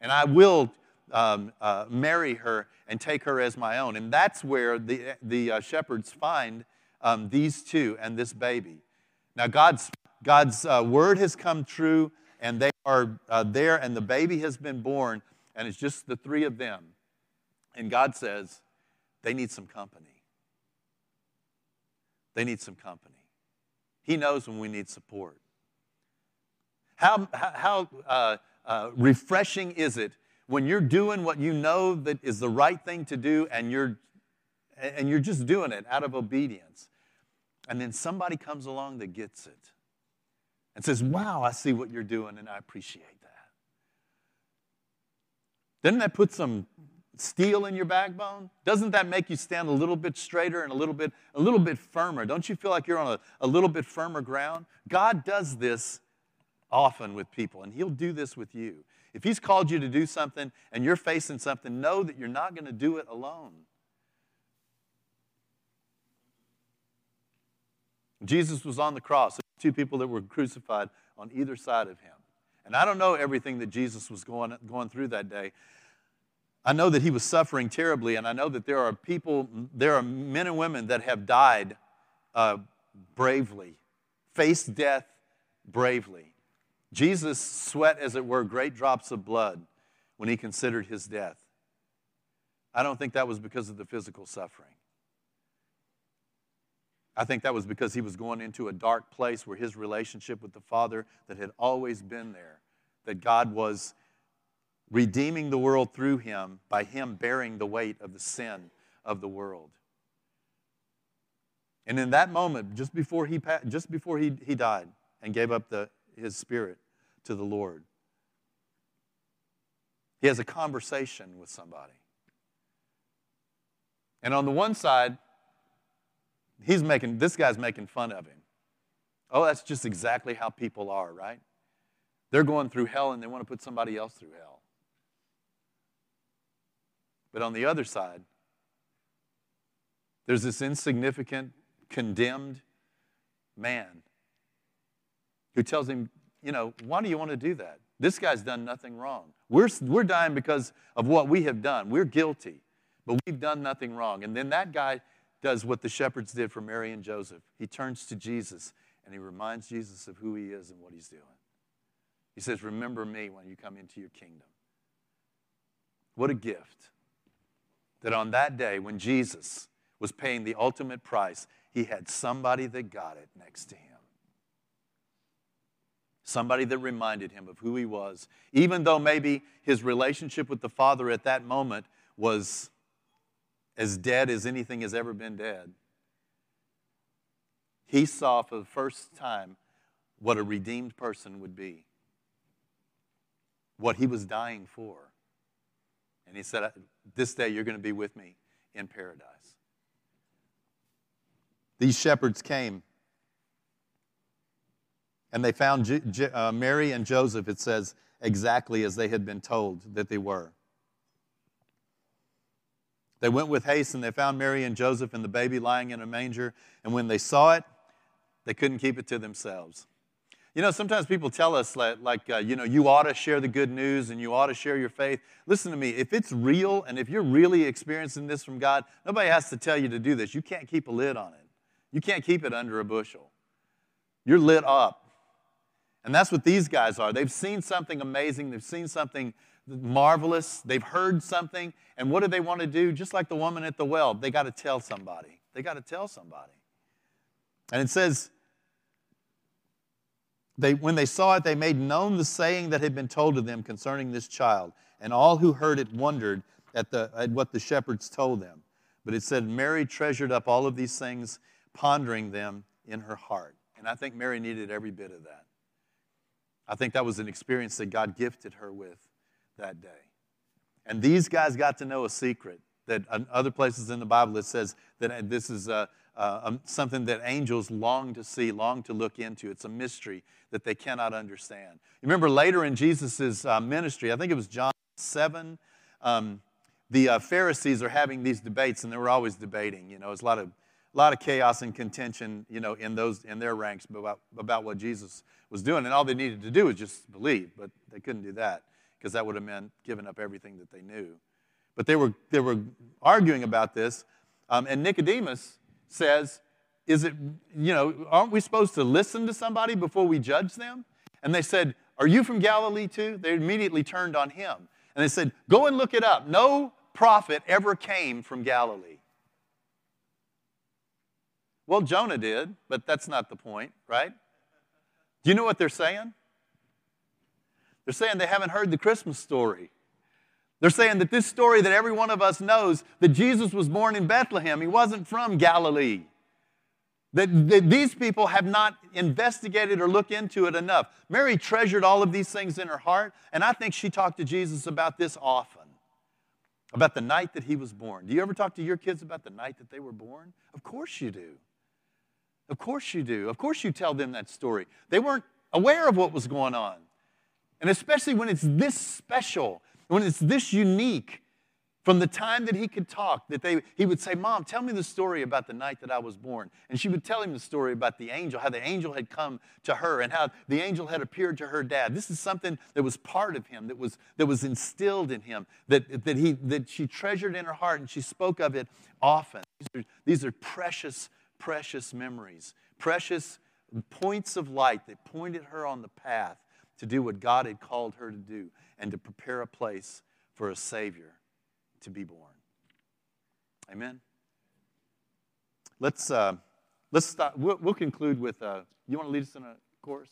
[SPEAKER 2] And I will um, uh, marry her and take her as my own. And that's where the, the uh, shepherds find um, these two and this baby. Now, God's, God's uh, word has come true, and they are uh, there, and the baby has been born, and it's just the three of them. And God says, they need some company. They need some company. He knows when we need support. How, how uh, uh, refreshing is it when you're doing what you know that is the right thing to do and you're and you're just doing it out of obedience and then somebody comes along that gets it and says wow i see what you're doing and i appreciate that doesn't that put some steel in your backbone doesn't that make you stand a little bit straighter and a little bit a little bit firmer don't you feel like you're on a, a little bit firmer ground god does this often with people and he'll do this with you if He's called you to do something and you're facing something, know that you're not going to do it alone. Jesus was on the cross, two people that were crucified on either side of him. And I don't know everything that Jesus was going, going through that day. I know that he was suffering terribly, and I know that there are people, there are men and women that have died uh, bravely, faced death bravely. Jesus sweat, as it were, great drops of blood when he considered his death. I don't think that was because of the physical suffering. I think that was because he was going into a dark place where his relationship with the Father that had always been there, that God was redeeming the world through him by him bearing the weight of the sin of the world. And in that moment, just before he, just before he, he died and gave up the, his spirit to the Lord. He has a conversation with somebody. And on the one side, he's making, this guy's making fun of him. Oh, that's just exactly how people are, right? They're going through hell and they want to put somebody else through hell. But on the other side, there's this insignificant, condemned man who tells him, you know, why do you want to do that? This guy's done nothing wrong. We're, we're dying because of what we have done. We're guilty, but we've done nothing wrong. And then that guy does what the shepherds did for Mary and Joseph. He turns to Jesus and he reminds Jesus of who he is and what he's doing. He says, Remember me when you come into your kingdom. What a gift that on that day when Jesus was paying the ultimate price, he had somebody that got it next to him somebody that reminded him of who he was, even though maybe his relationship with the Father at that moment was as dead as anything has ever been dead. He saw for the first time what a redeemed person would be, what he was dying for. And he said, This day you're going to be with me in paradise. These shepherds came and they found J- J- uh, Mary and Joseph, it says, exactly as they had been told that they were. They went with haste and they found Mary and Joseph and the baby lying in a manger. And when they saw it, they couldn't keep it to themselves. You know, sometimes people tell us, like, like uh, you know, you ought to share the good news and you ought to share your faith. Listen to me, if it's real and if you're really experiencing this from God, nobody has to tell you to do this. You can't keep a lid on it, you can't keep it under a bushel. You're lit up. And that's what these guys are. They've seen something amazing, they've seen something marvelous, they've heard something, and what do they want to do? Just like the woman at the well, they got to tell somebody. They got to tell somebody. And it says, they, when they saw it, they made known the saying that had been told to them concerning this child. And all who heard it wondered at, the, at what the shepherds told them. But it said, Mary treasured up all of these things, pondering them in her heart. And I think Mary needed every bit of that. I think that was an experience that God gifted her with that day. And these guys got to know a secret that other places in the Bible it says that this is uh, uh, um, something that angels long to see, long to look into. It's a mystery that they cannot understand. Remember later in Jesus' uh, ministry, I think it was John 7, um, the uh, Pharisees are having these debates, and they were always debating. You know, it's a lot of, a lot of chaos and contention, you know, in, those, in their ranks about, about what Jesus was doing. And all they needed to do was just believe, but they couldn't do that because that would have meant giving up everything that they knew. But they were, they were arguing about this, um, and Nicodemus says, Is it, you know, aren't we supposed to listen to somebody before we judge them? And they said, Are you from Galilee too? They immediately turned on him. And they said, Go and look it up. No prophet ever came from Galilee. Well, Jonah did, but that's not the point, right? Do you know what they're saying? They're saying they haven't heard the Christmas story. They're saying that this story that every one of us knows that Jesus was born in Bethlehem, he wasn't from Galilee. That, that, these people have not investigated or looked into it enough. Mary treasured all of these things in her heart, and I think she talked to Jesus about this often about the night that he was born. Do you ever talk to your kids about the night that they were born? Of course you do. Of course you do. Of course you tell them that story. They weren't aware of what was going on. And especially when it's this special, when it's this unique, from the time that he could talk, that they, he would say, Mom, tell me the story about the night that I was born. And she would tell him the story about the angel, how the angel had come to her and how the angel had appeared to her dad. This is something that was part of him, that was, that was instilled in him, that, that, he, that she treasured in her heart and she spoke of it often. These are, these are precious, precious memories, precious points of light that pointed her on the path to do what God had called her to do and to prepare a place for a Savior to be born. Amen. Let's, uh, let's stop. We'll, we'll conclude with uh, you want to lead us in a chorus?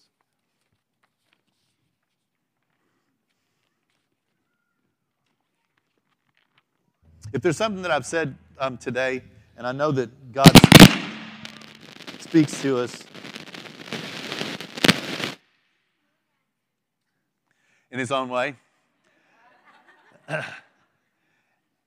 [SPEAKER 2] If there's something that I've said um, today, and I know that God speaks to us in his own way.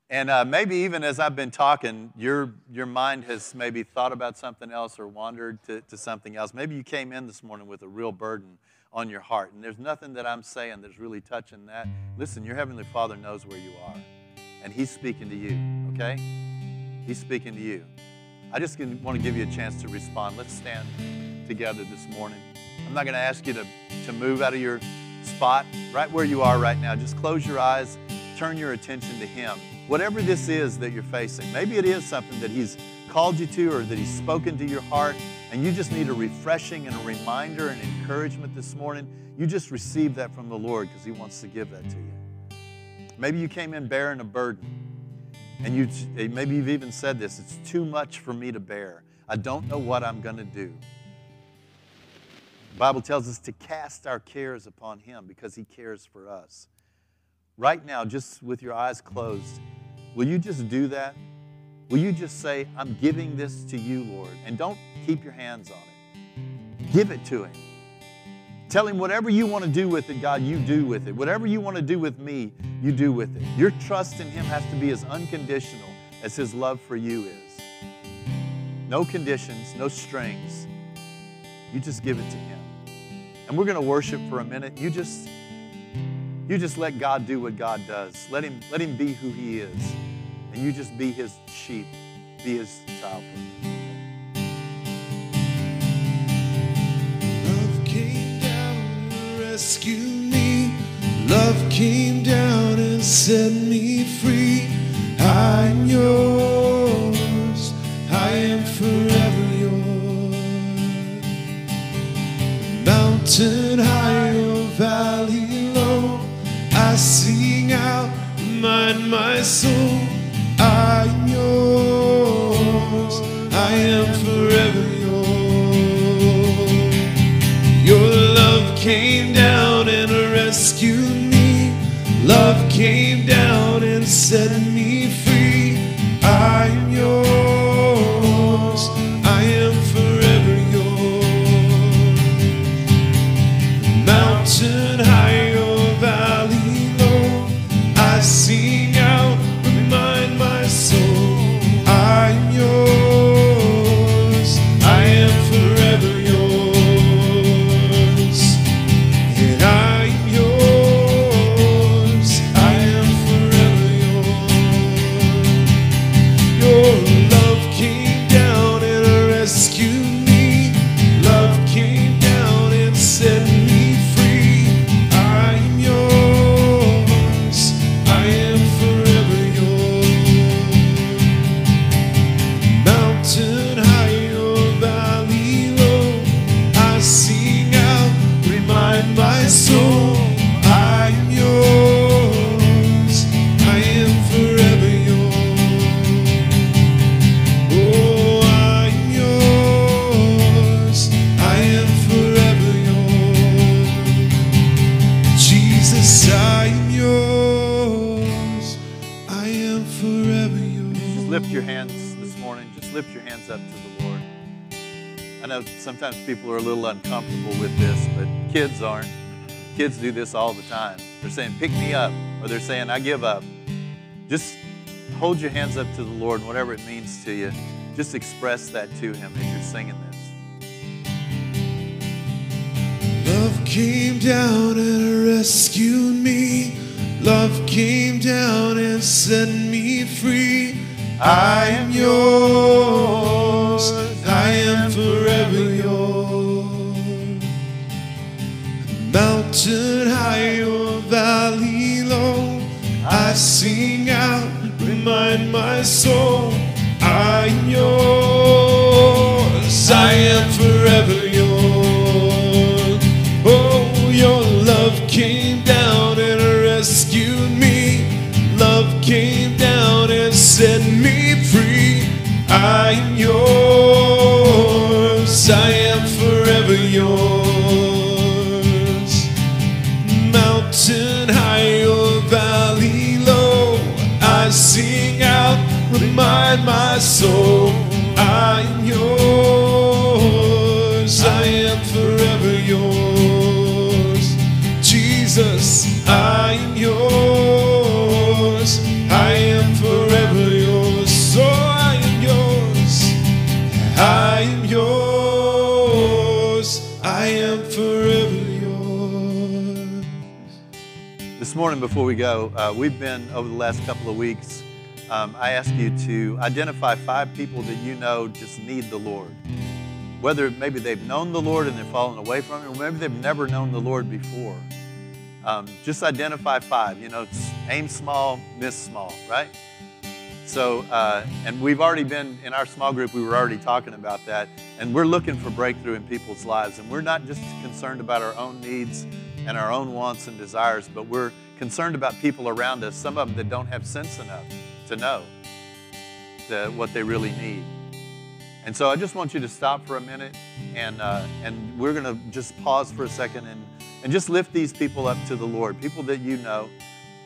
[SPEAKER 2] and uh, maybe even as I've been talking, your, your mind has maybe thought about something else or wandered to, to something else. Maybe you came in this morning with a real burden on your heart, and there's nothing that I'm saying that's really touching that. Listen, your Heavenly Father knows where you are, and He's speaking to you, okay? He's speaking to you. I just want to give you a chance to respond. Let's stand together this morning. I'm not going to ask you to, to move out of your spot, right where you are right now, just close your eyes, turn your attention to Him. Whatever this is that you're facing, maybe it is something that He's called you to or that He's spoken to your heart, and you just need a refreshing and a reminder and encouragement this morning. You just receive that from the Lord because He wants to give that to you. Maybe you came in bearing a burden, and you maybe you've even said this it's too much for me to bear. I don't know what I'm going to do. Bible tells us to cast our cares upon Him because He cares for us. Right now, just with your eyes closed, will you just do that? Will you just say, I'm giving this to you, Lord? And don't keep your hands on it. Give it to Him. Tell Him whatever you want to do with it, God, you do with it. Whatever you want to do with me, you do with it. Your trust in Him has to be as unconditional as His love for you is. No conditions, no strings. You just give it to Him. And we're going to worship for a minute. You just you just let God do what God does. Let him let him be who he is. and you just be his sheep, be his child.
[SPEAKER 3] Love came down me. Love came down and set me free. I'm yours. My soul.
[SPEAKER 2] Kids do this all the time. They're saying, pick me up, or they're saying, I give up. Just hold your hands up to the Lord, whatever it means to you. Just express that to Him as you're singing this.
[SPEAKER 3] Love came down and rescued me. Love came down and set me free. I am yours. I am forever my soul, I'm yours. I am forever yours. Oh, your love came down and rescued me. Love came down and set me free. I'm yours.
[SPEAKER 2] Morning, before we go, uh, we've been over the last couple of weeks. Um, I ask you to identify five people that you know just need the Lord. Whether maybe they've known the Lord and they've fallen away from Him, or maybe they've never known the Lord before. Um, just identify five. You know, aim small, miss small, right? So, uh, and we've already been in our small group, we were already talking about that. And we're looking for breakthrough in people's lives. And we're not just concerned about our own needs and our own wants and desires, but we're concerned about people around us, some of them that don't have sense enough to know what they really need. And so I just want you to stop for a minute and, uh, and we're going to just pause for a second and, and just lift these people up to the Lord, people that you know.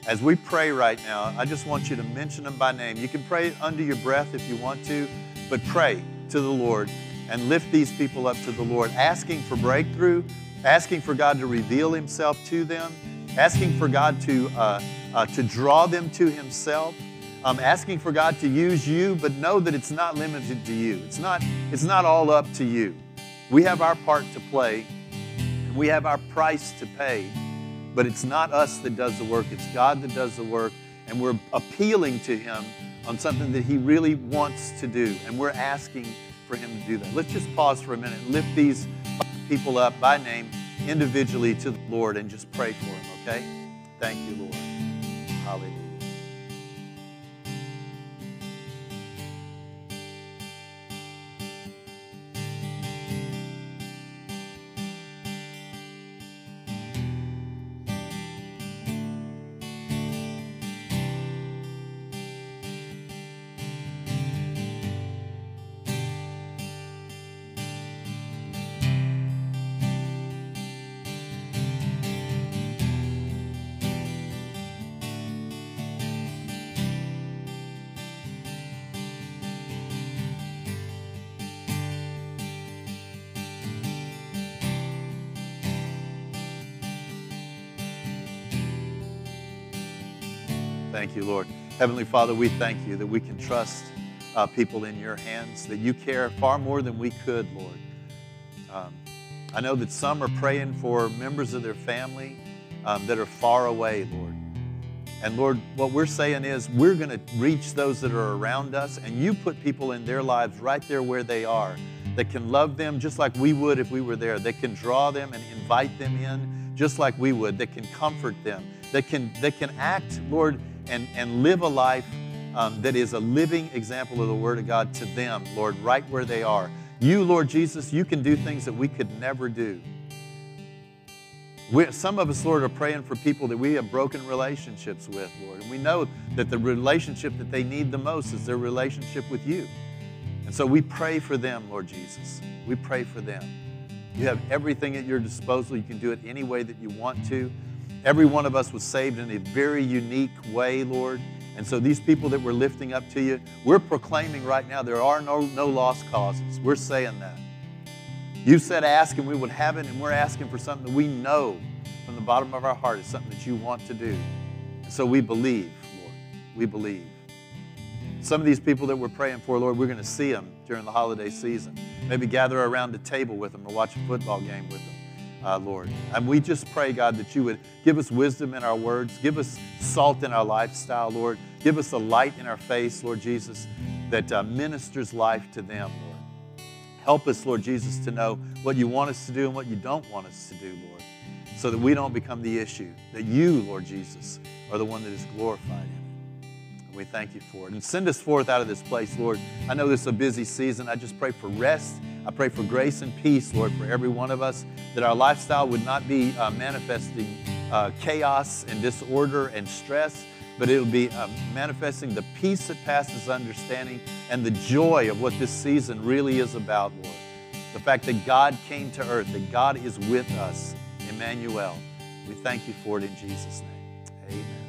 [SPEAKER 2] As we pray right now, I just want you to mention them by name. You can pray under your breath if you want to, but pray to the Lord and lift these people up to the Lord, asking for breakthrough, asking for God to reveal Himself to them, asking for God to, uh, uh, to draw them to Himself, um, asking for God to use you, but know that it's not limited to you. It's not, it's not all up to you. We have our part to play, and we have our price to pay, but it's not us that does the work, it's God that does the work, and we're appealing to Him on something that He really wants to do. And we're asking for Him to do that. Let's just pause for a minute lift these people up by name individually to the Lord and just pray for him, okay? Thank you, Lord. Hallelujah. Heavenly Father, we thank you that we can trust uh, people in your hands, that you care far more than we could, Lord. Um, I know that some are praying for members of their family um, that are far away, Lord. And Lord, what we're saying is we're going to reach those that are around us, and you put people in their lives right there where they are that can love them just like we would if we were there, that can draw them and invite them in just like we would, that can comfort them, that can, that can act, Lord, and, and live a life um, that is a living example of the Word of God to them, Lord, right where they are. You, Lord Jesus, you can do things that we could never do. We, some of us, Lord, are praying for people that we have broken relationships with, Lord. And we know that the relationship that they need the most is their relationship with you. And so we pray for them, Lord Jesus. We pray for them. You have everything at your disposal. You can do it any way that you want to. Every one of us was saved in a very unique way, Lord. And so these people that we're lifting up to you, we're proclaiming right now there are no, no lost causes. We're saying that. You said ask and we would have it, and we're asking for something that we know from the bottom of our heart is something that you want to do. So we believe, Lord. We believe. Some of these people that we're praying for, Lord, we're going to see them during the holiday season. Maybe gather around a table with them or watch a football game with them uh, Lord. And we just pray, God, that you would give us wisdom in our words, give us salt in our lifestyle, Lord. Give us a light in our face, Lord Jesus, that uh, ministers life to them, Lord. Help us, Lord Jesus, to know what you want us to do and what you don't want us to do, Lord, so that we don't become the issue, that you, Lord Jesus, are the one that is glorified in it. We thank you for it. And send us forth out of this place, Lord. I know this is a busy season. I just pray for rest I pray for grace and peace, Lord, for every one of us, that our lifestyle would not be uh, manifesting uh, chaos and disorder and stress, but it will be uh, manifesting the peace that passes understanding and the joy of what this season really is about, Lord. The fact that God came to earth, that God is with us, Emmanuel. We thank you for it in Jesus' name. Amen.